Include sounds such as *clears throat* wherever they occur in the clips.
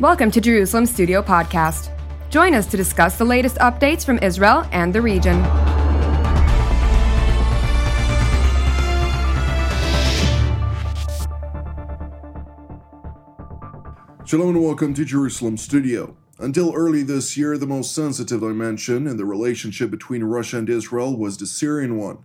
Welcome to Jerusalem Studio Podcast. Join us to discuss the latest updates from Israel and the region. Shalom and welcome to Jerusalem Studio. Until early this year, the most sensitive dimension in the relationship between Russia and Israel was the Syrian one.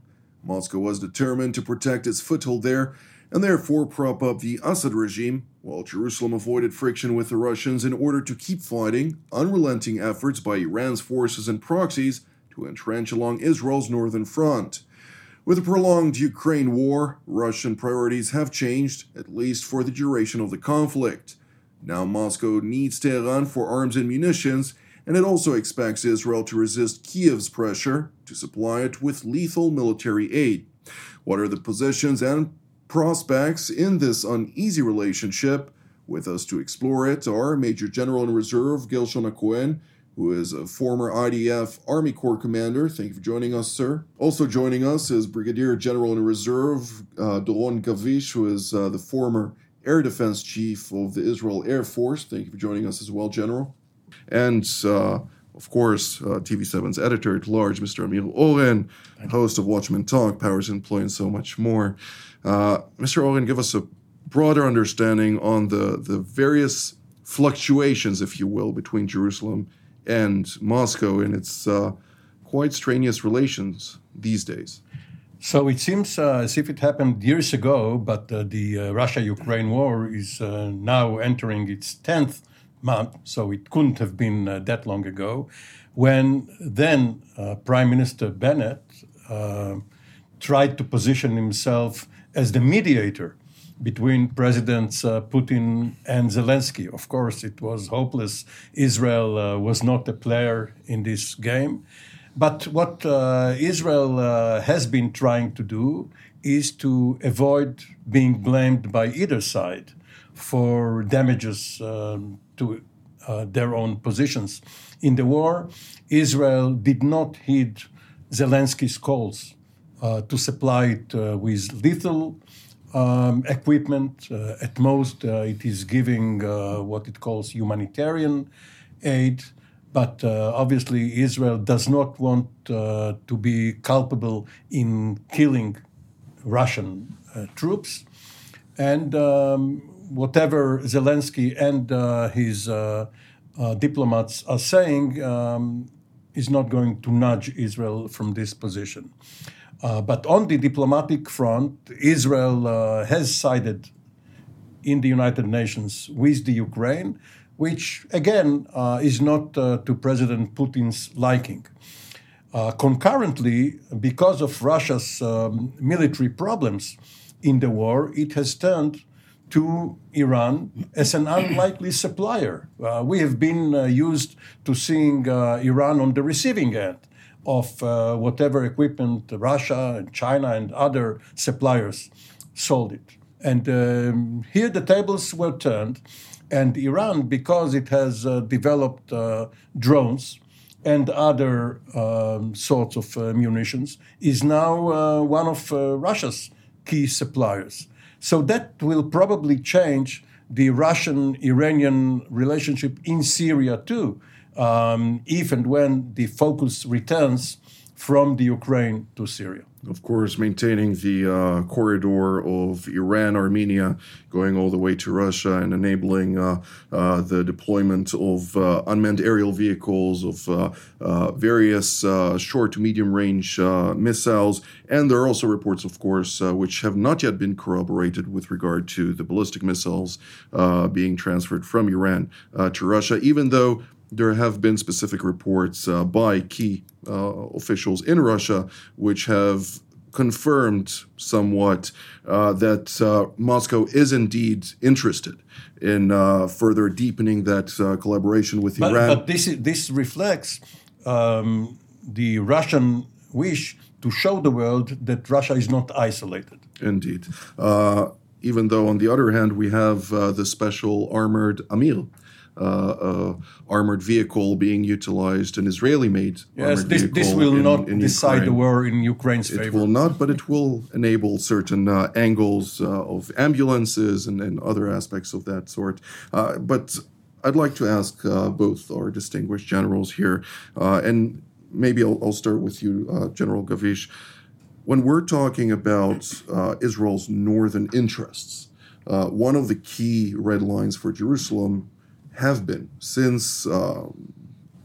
Moscow was determined to protect its foothold there and therefore prop up the Assad regime, while Jerusalem avoided friction with the Russians in order to keep fighting unrelenting efforts by Iran's forces and proxies to entrench along Israel's northern front. With the prolonged Ukraine war, Russian priorities have changed, at least for the duration of the conflict. Now Moscow needs Tehran for arms and munitions, and it also expects Israel to resist Kiev's pressure to supply it with lethal military aid. What are the positions and prospects in this uneasy relationship. With us to explore it are Major General in Reserve Gershon Cohen, who is a former IDF Army Corps commander. Thank you for joining us, sir. Also joining us is Brigadier General in Reserve uh, Doron Gavish, who is uh, the former Air Defense Chief of the Israel Air Force. Thank you for joining us as well, General. And uh, of course, uh, TV7's editor at large, Mr. Amir Oren, host of Watchmen Talk, Powers in Play, and so much more. Uh, Mr. Oren, give us a broader understanding on the, the various fluctuations, if you will, between Jerusalem and Moscow in its uh, quite strenuous relations these days. So it seems uh, as if it happened years ago, but uh, the uh, Russia Ukraine war is uh, now entering its 10th month, so it couldn't have been that long ago, when then Prime Minister Bennett tried to position himself as the mediator between Presidents uh, Putin and Zelensky. Of course, it was hopeless. Israel uh, was not a player in this game. But what uh, Israel uh, has been trying to do is to avoid being blamed by either side for damages um, to uh, their own positions. In the war, Israel did not heed Zelensky's calls to supply it uh, with little um, equipment. Uh, at most, it is giving what it calls humanitarian aid. But obviously, Israel does not want to be culpable in killing Russian troops. And um, whatever Zelensky and uh, his uh, uh, diplomats are saying um, is not going to nudge Israel from this position. Uh, but on the diplomatic front, Israel uh, has sided in the United Nations with the Ukraine, which again uh, is not uh, to President Putin's liking. Uh, concurrently, because of Russia's um, military problems in the war, it has turned to Iran as an unlikely supplier. Uh, we have been used to seeing Iran on the receiving end of uh, whatever equipment Russia and China and other suppliers sold it. And um, here the tables were turned, and Iran, because it has uh, developed uh, drones and other um, sorts of uh, munitions, is now uh, one of uh, Russia's key suppliers. So that will probably change the Russian Iranian relationship in Syria too um, if and when the focus returns from the Ukraine to Syria. Of course, maintaining the uh, corridor of Iran, Armenia, going all the way to Russia, and enabling uh, uh, the deployment of uh, unmanned aerial vehicles, of uh, uh, various short to medium range missiles. And there are also reports, of course, which have not yet been corroborated with regard to the ballistic missiles being transferred from Iran to Russia, even though there have been specific reports uh, by key uh, officials in Russia which have confirmed somewhat uh, that uh, Moscow is indeed interested in uh, further deepening that uh, collaboration with but, Iran. But this, this reflects um, the Russian wish to show the world that Russia is not isolated. Indeed. even though, on the other hand, we have the special armored Amir, uh, uh, armored vehicle being utilized, an Israeli-made yes, this, this will in, not in decide Ukraine. the war in Ukraine's favor. It will not, but it will enable certain uh, angles uh, of ambulances and, and, other aspects of that sort. Uh, but I'd like to ask uh, both our distinguished generals here, uh, and maybe I'll, I'll, start with you, uh, General Gavish. When we're talking about uh, Israel's northern interests, uh, one of the key red lines for Jerusalem have been since uh,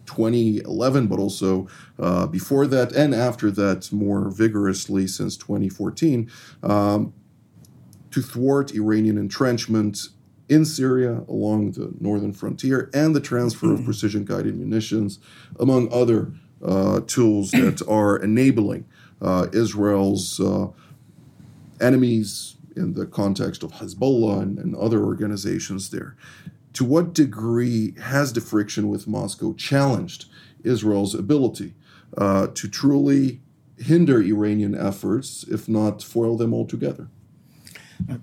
2011, but also before that and after that more vigorously since 2014, um, to thwart Iranian entrenchment in Syria along the northern frontier and the transfer of precision guided munitions, among other uh, tools *clears throat* that are enabling uh, Israel's uh, enemies in the context of Hezbollah and, and, other organizations there. To what degree has the friction with Moscow challenged Israel's ability uh, to truly hinder Iranian efforts, if not foil them altogether?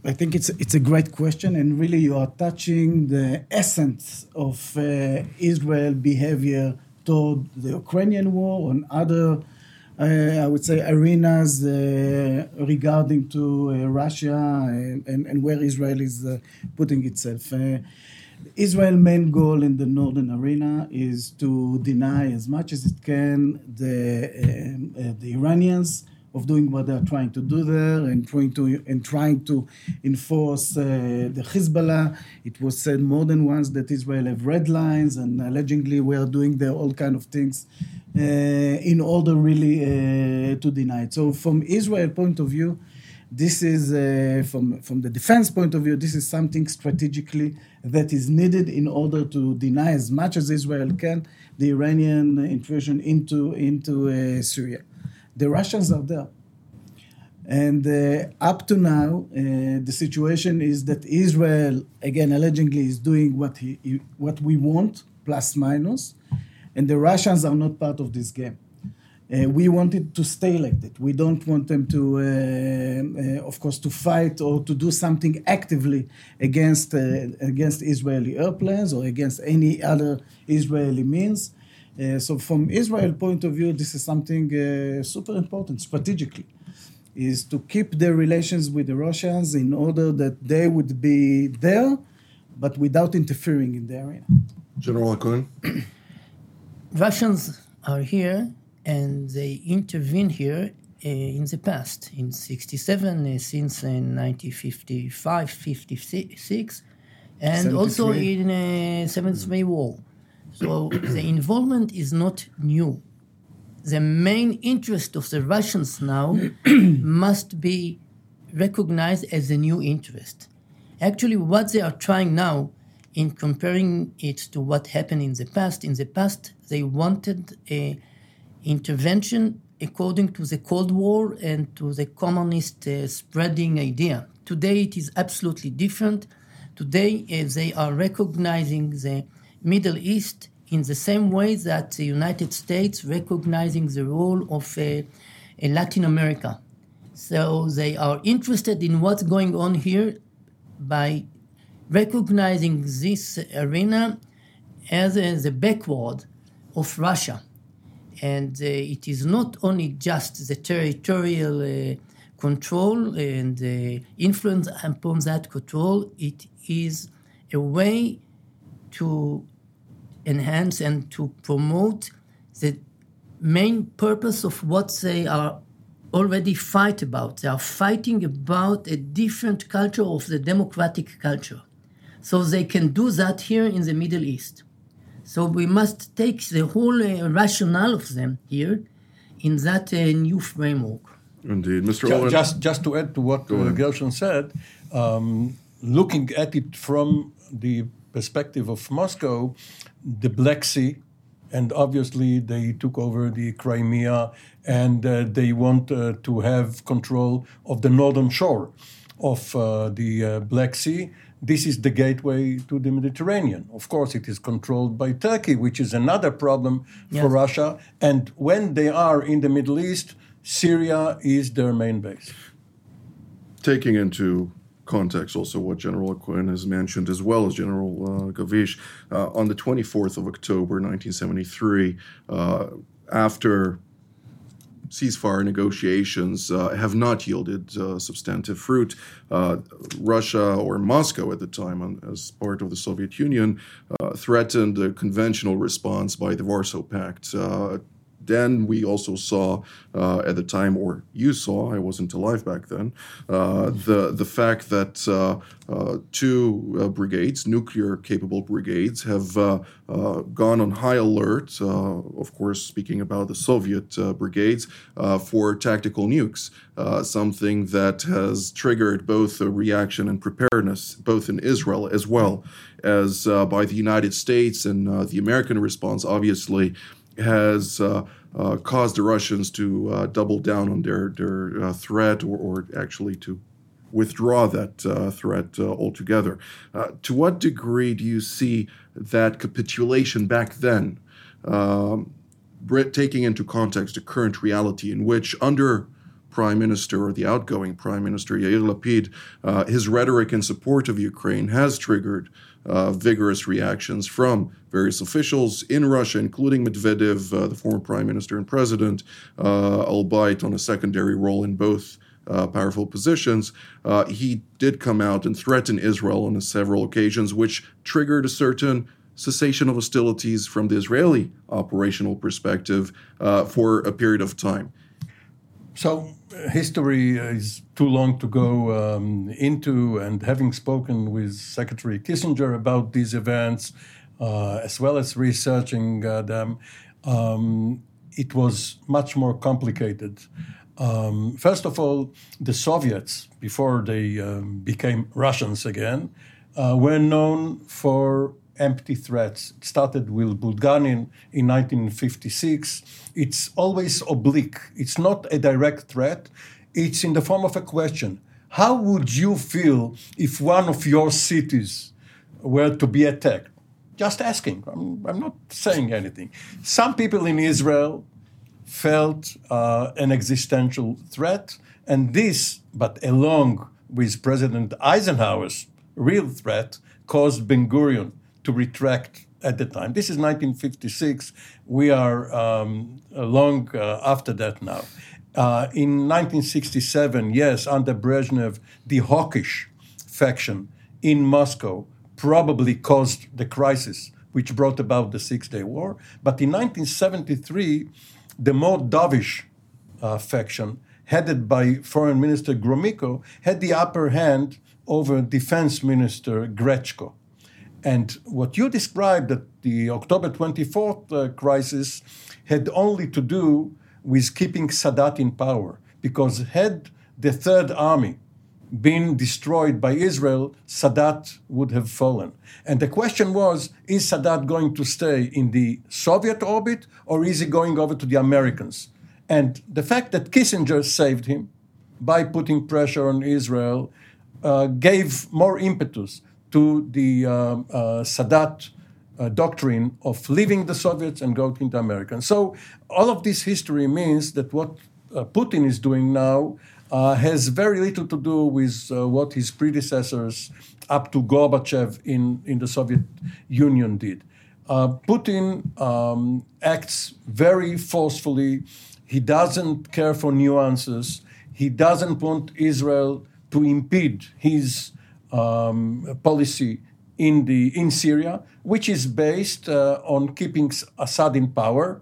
I think it's it's a great question, and really you are touching the essence of uh, Israel behavior toward the Ukrainian war and other, uh, I would say, arenas uh, regarding to uh, Russia and, and, and, where Israel is uh, putting itself. Uh, Israel's main goal in the northern arena is to deny as much as it can the um, the Iranians of doing what they're trying to do there and trying to and trying to enforce uh, the Hezbollah. It was said more than once that Israel have red lines and allegedly we are doing there all kind of things uh, in order really uh, to deny it. So from Israel point of view, this is uh, from from the defense point of view. This is something strategically that is needed in order to deny as much as Israel can the Iranian intrusion into into uh, Syria the Russians are there. And uh, up to now, uh, the situation is that Israel, again, allegedly, is doing what, he, he, what we want, plus minus, and the Russians are not part of this game. Uh, we want it to stay like that. We don't want them to, uh, uh, of course, to fight or to do something actively against uh, against Israeli airplanes or against any other Israeli means. Uh, so from Israel point of view, this is something uh, super important strategically, is to keep the relations with the Russians in order that they would be there, but without interfering in the area. General Cohen. *clears throat* Russians are here and they intervened here uh, in the past, in 67, uh, since uh, 1955, 56, and also in the uh, 73 war. So the involvement is not new. The main interest of the Russians now *clears throat* must be recognized as a new interest. Actually, what they are trying now, in comparing it to what happened in the past, in the past they wanted a intervention according to the Cold War and to the communist uh, spreading idea. Today it is absolutely different. Today uh, they are recognizing the Middle East in the same way that the United States recognizing the role of uh, Latin America. So they are interested in what's going on here by recognizing this arena as uh, the backward of Russia. And uh, it is not only just the territorial uh, control and uh, influence upon that control, it is a way to enhance and to promote the main purpose of what they are already fight about. They are fighting about a different culture of the democratic culture. So they can do that here in the Middle East. So we must take the whole uh, rationale of them here in that uh, new framework. Indeed, Mr. Just, just, just to add to what uh, Gershon said, um, looking at it from the perspective of Moscow, the Black Sea, and obviously they took over the Crimea and uh, they want uh, to have control of the northern shore of uh, the uh, Black Sea. This is the gateway to the Mediterranean. Of course, it is controlled by Turkey, which is another problem yes. for Russia. And when they are in the Middle East, Syria is their main base. Taking into context, also what General Cohen has mentioned, as well as General uh, Gavish, uh, on the 24th of October, 1973, uh, after ceasefire negotiations uh, have not yielded uh, substantive fruit. Uh, Russia or Moscow at the time, as part of the Soviet Union, threatened a conventional response by the Warsaw Pact then we also saw uh, at the time, or you saw, I wasn't alive back then, uh, the the fact that uh, uh two uh, brigades, nuclear capable brigades, have uh, gone on high alert. of course, speaking about the Soviet brigades for tactical nukes, something that has triggered both a reaction and preparedness, both in Israel as well as by the United States and the American response, obviously has uh, uh, caused the Russians to uh, double down on their their uh, threat, or, or, actually to withdraw that uh, threat altogether. to what degree do you see that capitulation back then, um, taking into context the current reality in which under Prime Minister or the outgoing Prime Minister Yair Lapid, uh, his rhetoric in support of Ukraine has triggered uh, vigorous reactions from various officials in Russia, including Medvedev, uh, the former Prime Minister and President, uh, albeit on a secondary role in both. Uh, powerful positions, uh, he did come out and threaten Israel on several occasions, which triggered a certain cessation of hostilities from the Israeli operational perspective for a period of time. So, history is too long to go um, into, and having spoken with Secretary Kissinger about these events, uh, as well as researching uh, them, um, it was much more complicated. Um, first of all, the Soviets, before they um, became Russians again, uh, were known for empty threats. It started with Bulganin in 1956. It's always oblique. It's not a direct threat. It's in the form of a question. How would you feel if one of your cities were to be attacked? Just asking. I'm, I'm not saying anything. Some people in Israel felt uh, an existential threat, and this, but along with President Eisenhower's real threat, caused Ben Gurion to retract at the time. This is 1956. We are um, long uh, after that now. Uh, in 1967, yes, under Brezhnev, the hawkish faction in Moscow probably caused the crisis which brought about the Six Day War. But in 1973, the more dovish uh, faction, headed by Foreign Minister Gromyko, had the upper hand over Defense Minister Grechko. And what you described that the October 24th uh, crisis had only to do with keeping Sadat in power, because had the Third Army been destroyed by Israel, Sadat would have fallen. And the question was is Sadat going to stay in the Soviet orbit or is he going over to the Americans? And the fact that Kissinger saved him by putting pressure on Israel uh, gave more impetus to the uh, uh, Sadat uh, doctrine of leaving the Soviets and going to America. Americans. So all of this history means that what Putin is doing now uh, has very little to do with uh, what his predecessors up to Gorbachev in, in the Soviet Union did. Uh, Putin um, acts very forcefully. He doesn't care for nuances. He doesn't want Israel to impede his um, policy in the in Syria, which is based uh, on keeping Assad in power,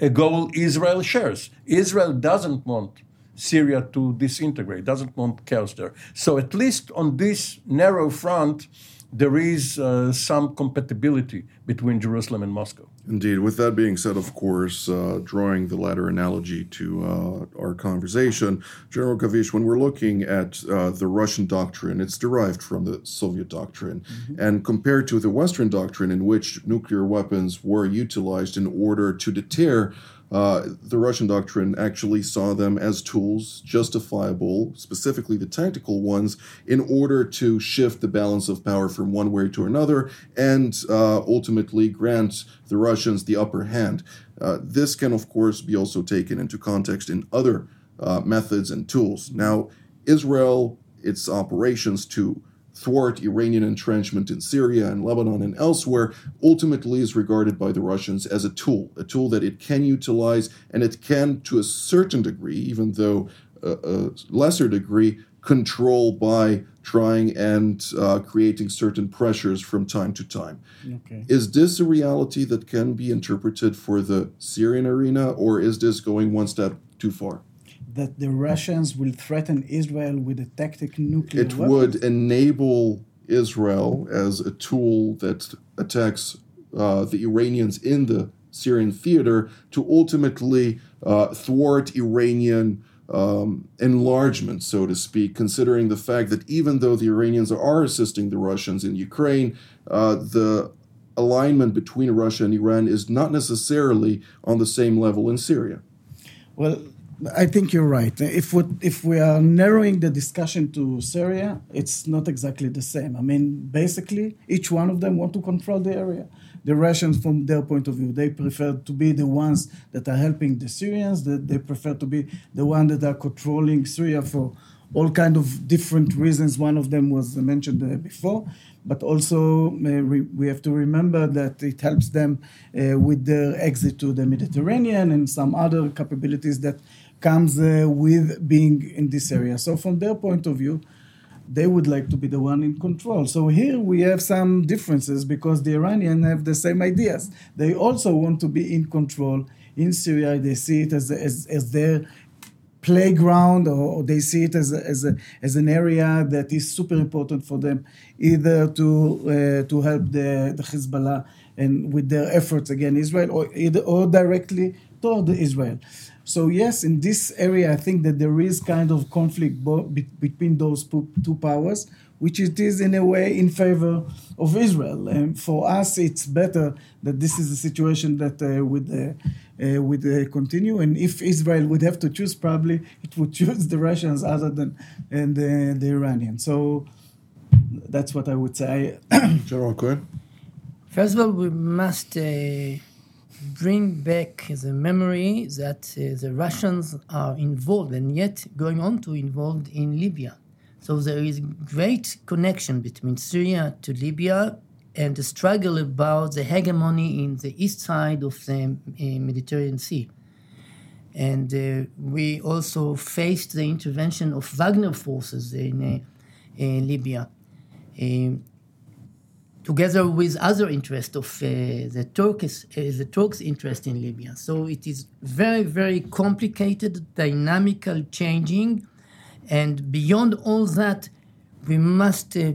a goal Israel shares. Israel doesn't want Syria to disintegrate, doesn't want chaos there. So at least on this narrow front, there is uh, some compatibility between Jerusalem and Moscow. Indeed. With that being said, of course, uh, drawing the latter analogy to uh, our conversation, General Gavish, when we're looking at uh, the Russian doctrine, it's derived from the Soviet doctrine. Mm-hmm. And compared to the Western doctrine, in which nuclear weapons were utilized in order to deter uh, the Russian doctrine actually saw them as tools, justifiable, specifically the tactical ones, in order to shift the balance of power from one way to another and uh, ultimately grant the Russians the upper hand. Uh, this can, of course, be also taken into context in other uh, methods and tools. Now, Israel, its operations to thwart Iranian entrenchment in Syria and Lebanon and elsewhere ultimately is regarded by the Russians as a tool, a tool that it can utilize and it can, to a certain degree, even though a, a lesser degree, control by trying and uh, creating certain pressures from time to time. Okay. Is this a reality that can be interpreted for the Syrian arena, or is this going one step too far? That the Russians will threaten Israel with a tactical nuclear It would enable Israel as a tool that attacks uh, the Iranians in the Syrian theater to ultimately uh, thwart Iranian um, enlargement, so to speak, considering the fact that even though the Iranians are assisting the Russians in Ukraine, uh, the alignment between Russia and Iran is not necessarily on the same level in Syria. Well, I think you're right. If we if we are narrowing the discussion to Syria, it's not exactly the same. I mean, basically, each one of them want to control the area. The Russians, from their point of view, they prefer to be the ones that are helping the Syrians. That they prefer to be the ones that are controlling Syria for all kind of different reasons. One of them was mentioned uh, before, but also uh, we have to remember that it helps them uh, with their exit to the Mediterranean and some other capabilities that comes uh, with being in this area. So from their point of view, they would like to be the one in control. So here we have some differences because the Iranians have the same ideas. They also want to be in control in Syria. They see it as, as, as their playground or they see it as, a, as, a, as an area that is super important for them, either to, uh, to help the, the Hezbollah and with their efforts against Israel or, or directly toward Israel. So yes, in this area, I think that there is kind of conflict bo- be- between those two powers, which it is in a way in favor of Israel. And for us, it's better that this is a situation that uh, would uh, uh, would uh, continue. And if Israel would have to choose, probably it would *laughs* choose the Russians other than and the, the Iranians. So that's what I would say. *clears throat* General Cohen. First of all, we must uh, bring back the memory that uh, the Russians are involved and yet going on to involved in Libya. So there is great connection between Syria to Libya and the struggle about the hegemony in the east side of the uh, Mediterranean Sea. And uh, we also faced the intervention of Wagner forces in, uh, in Libya. Um, together with other interests of uh, the Turks, uh, the Turks' interest in Libya. So it is very, very complicated, dynamical, changing, and beyond all that, we must uh,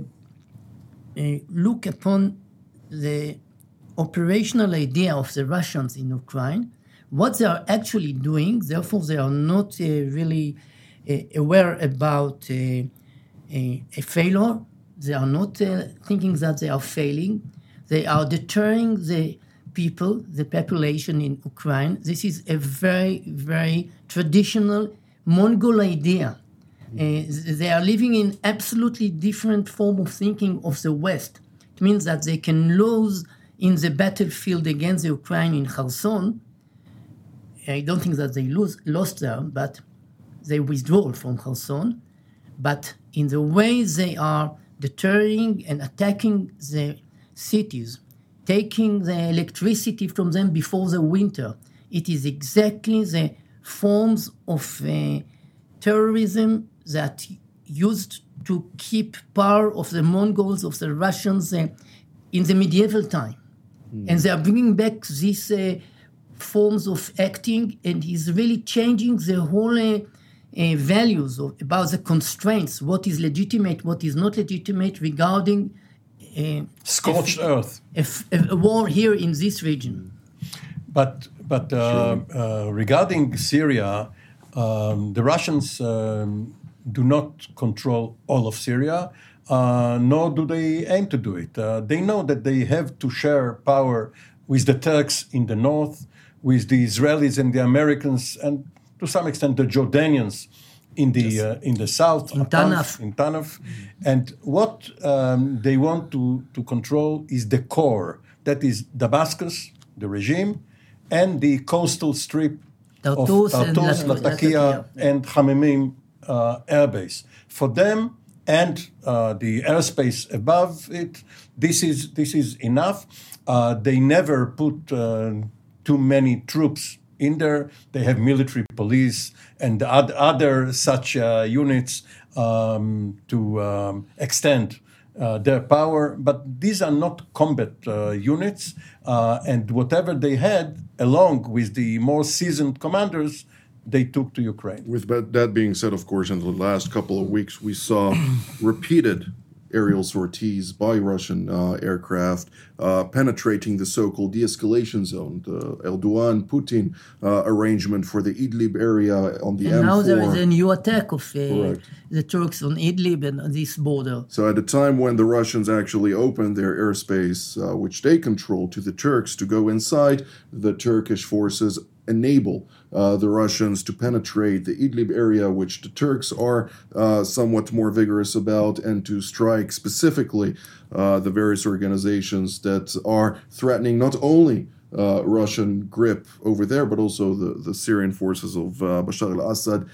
uh look upon the operational idea of the Russians in Ukraine, what they are actually doing. Therefore, they are not uh, really uh, aware about a, a failure they are not uh, thinking that they are failing. They are deterring the people, the population in Ukraine. This is a very, very traditional Mongol idea. Uh, they are living in absolutely different form of thinking of the West. It means that they can lose in the battlefield against the Ukraine in Kherson. I don't think that they lose, lost there, but they withdraw from Kherson. But in the way they are deterring and attacking the cities, taking the electricity from them before the winter. It is exactly the forms of uh, terrorism that used to keep power of the Mongols, of the Russians uh, in the medieval time. Mm. And they are bringing back these uh, forms of acting, and is really changing the whole uh, values of, about the constraints, what is legitimate, what is not legitimate regarding uh, scorched earth, a, a, war here in this region. But but uh, uh, regarding Syria, um, the Russians um, do not control all of Syria. Uh, nor do they aim to do it. Uh, they know that they have to share power with the Turks in the north, with the Israelis and the Americans, and to some extent the Jordanians in the yes. uh, in the south in Tanaf. In Tanaf. And what um, they want to, to control is the core. That is Damascus, the regime, and the coastal strip Tartus of Tartus, Latakia, and Hmeimim uh, airbase. For them, and uh, the airspace above it. This is this is enough. Uh, they never put uh, too many troops in there. They have military police and other such uh, units um, to um, extend uh, their power, but these are not combat uh, units, uh, and whatever they had, along with the more seasoned commanders, they took to Ukraine. With that being said, of course, in the last couple of weeks, we saw repeated aerial sorties by Russian uh, aircraft uh, penetrating the so-called de-escalation zone, the Erdogan-Putin uh, arrangement for the Idlib area on the and M4. now there is a new attack of uh, the Turks on Idlib and this border. So at a time when the Russians actually opened their airspace, uh, which they control, to the Turks to go inside, the Turkish forces enable uh, the Russians to penetrate the Idlib area, which the Turks are uh, somewhat more vigorous about, and to strike specifically uh, the various organizations that are threatening not only uh, Russian grip over there, but also the, the Syrian forces of uh, Bashar al Assad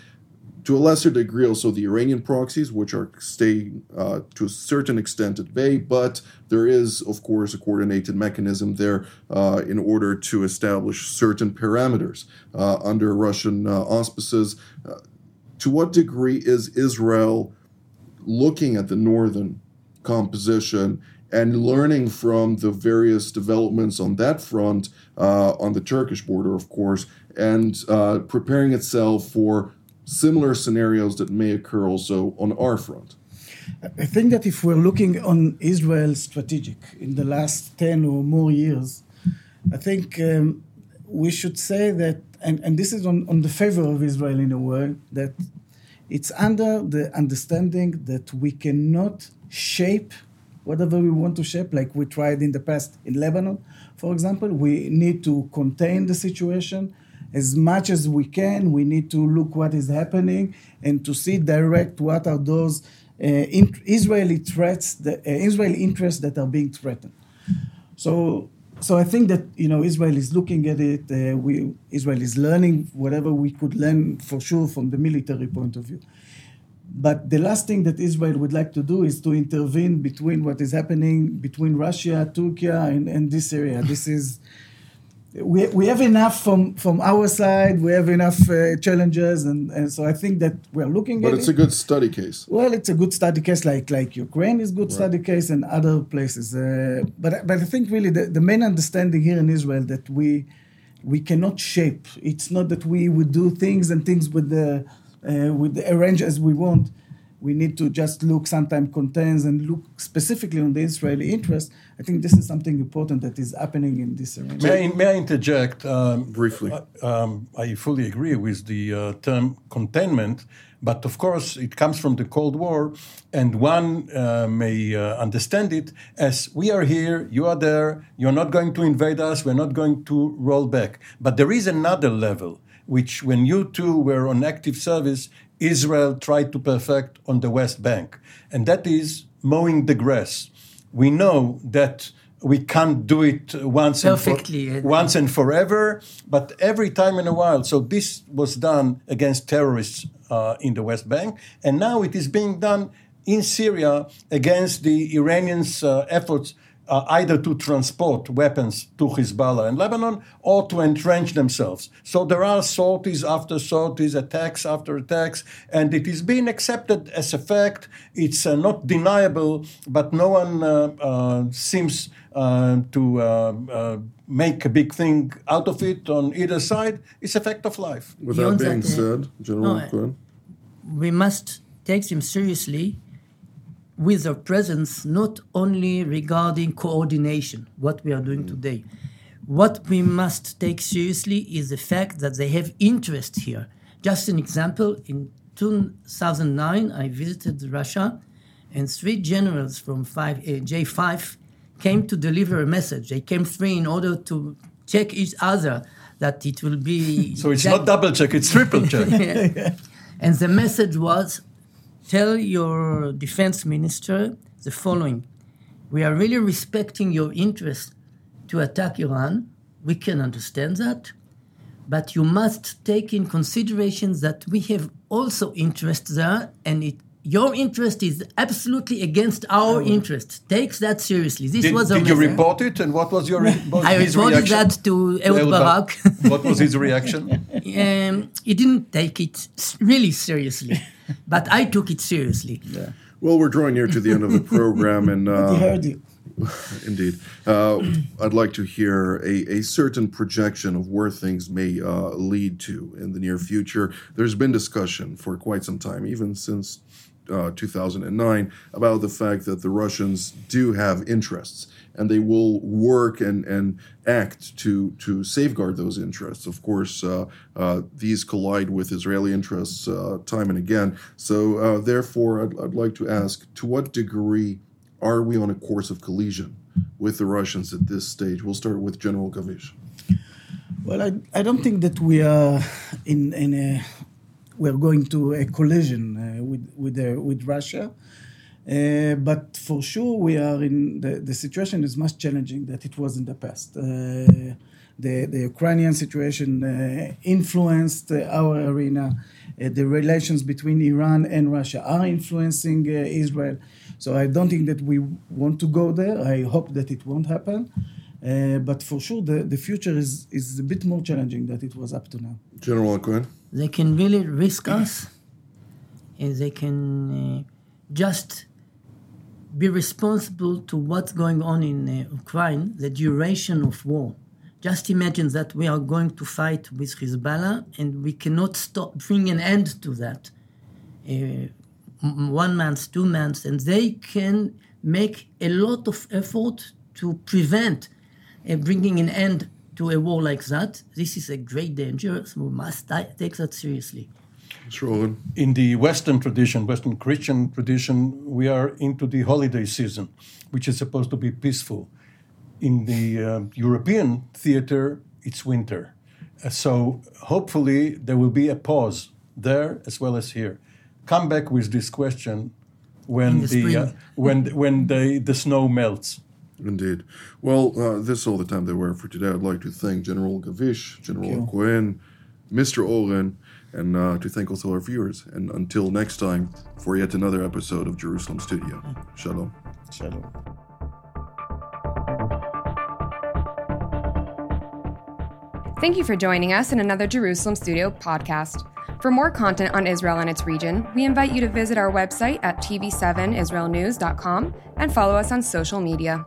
to a lesser degree also the Iranian proxies, which are staying uh, to a certain extent at bay, but there is, of course, a coordinated mechanism there uh, in order to establish certain parameters uh, under Russian uh, auspices. Uh, to what degree is Israel looking at the northern composition and learning from the various developments on that front, uh, on the Turkish border, of course, and preparing itself for similar scenarios that may occur also on our front? I think that if we're looking on Israel strategic in the last 10 or more years, I think um, we should say that, and, and this is on, on the favor of Israel in a world, that it's under the understanding that we cannot shape whatever we want to shape, like we tried in the past in Lebanon, for example. We need to contain the situation as much as we can. We need to look what is happening and to see direct what are those uh, in Israeli threats, the uh, Israeli interests that are being threatened. So, so I think that you know Israel is looking at it. Uh, we Israel is learning whatever we could learn for sure from the military point of view. But the last thing that Israel would like to do is to intervene between what is happening between Russia, Turkey, and, and this area. This is we, we have enough from, from our side. We have enough uh, challenges, and, and so I think that we're looking but at. But it's a good study case. Well, it's a good study case, like like Ukraine is good right. study case, and other places. Uh, but but I think really the, the main understanding here in Israel that we we cannot shape. It's not that we would do things and things with the uh, with the arrange as we want we need to just look sometimes contains and look specifically on the Israeli interest. I think this is something important that is happening in this arrangement. May I, may I interject? Um, Briefly. Uh, um, I fully agree with the uh, term containment, but of course it comes from the Cold War, and one uh, may uh, understand it as we are here, you are there, you're not going to invade us, we're not going to roll back. But there is another level which when you two were on active service, Israel tried to perfect on the West Bank, and that is mowing the grass. We know that we can't do it once Perfectly. and for, once and forever, but every time in a while. So this was done against terrorists uh, in the West Bank, and now it is being done in Syria against the Iranians' uh, efforts uh, either to transport weapons to Hezbollah in Lebanon or to entrench themselves. So there are sorties after sorties, attacks after attacks, and it is being accepted as a fact. It's uh, not deniable, but no one uh, uh seems uh, to uh, make a big thing out of it on either side. It's a fact of life. With that being said, General no, we must take them seriously with our presence not only regarding coordination, what we are doing today. What we must take seriously is the fact that they have interest here. Just an example, in 2009, I visited Russia, and three generals from 5, uh, J5 came to deliver a message. They came three in order to check each other that it will be. so it's not double check, it's triple check. *laughs* and the message was tell your defense minister the following We are really respecting your interest to attack Iran. We can understand that. But you must take in consideration that we have also interest there, and it your interest is absolutely against our interest. Take that seriously. This Did, was did you report it, and what was your *laughs* re- was I his reported reaction? that to Ehud. Barak. what was his reaction? *laughs* um, he didn't take it really seriously, *laughs* but I took it seriously. Yeah. Well, we're drawing near to the end of the *laughs* program, and uh, heard you. *laughs* indeed, uh, I'd like to hear a, a certain projection of where things may uh, lead to in the near future. There's been discussion for quite some time, even since uh, 2009, about the fact that the Russians do have interests and they will work and, and act to, to safeguard those interests. Of course, uh, uh, these collide with Israeli interests uh, time and again. So, uh, therefore, I'd, I'd like to ask to what degree are we on a course of collision with the Russians at this stage? We'll start with General Gavish. Well, I, I don't think that we are in, in a we're going to a collision uh, with with uh, with Russia. Uh, but for sure, we are in the, the situation is much challenging that it was in the past. Uh, the, the Ukrainian situation uh, influenced uh, our arena. Uh, the relations between Iran and Russia are influencing uh, Israel. So I don't think that we want to go there. I hope that it won't happen. Uh, but for sure, the, the future is, is a bit more challenging than it was up to now. General Cohen. They can really risk us, and they can uh, just be responsible to what's going on in uh, Ukraine, the duration of war. Just imagine that we are going to fight with Hezbollah and we cannot stop, bring an end to that. Uh, one month, two months, and they can make a lot of effort to prevent uh, bringing an end to a war like that. This is a great danger, so we must take that seriously. Mr. Oren. in the Western tradition, Western Christian tradition, we are into the holiday season, which is supposed to be peaceful. In the uh, European theater, it's winter. Uh, so hopefully there will be a pause there as well as here. Come back with this question when the the, uh, when when the, the snow melts. Indeed. Well, uh, this is all the time that we have for today. I'd like to thank General Gavish, General you. Cohen, Mr. Oren, and uh, to thank also our viewers. And until next time, for yet another episode of Jerusalem Studio. Shalom. Shalom. Thank you for joining us in another Jerusalem Studio podcast. For more content on Israel and its region, we invite you to visit our website at tv7israelnews.com and follow us on social media.